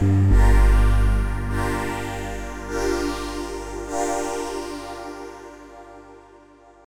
Bye.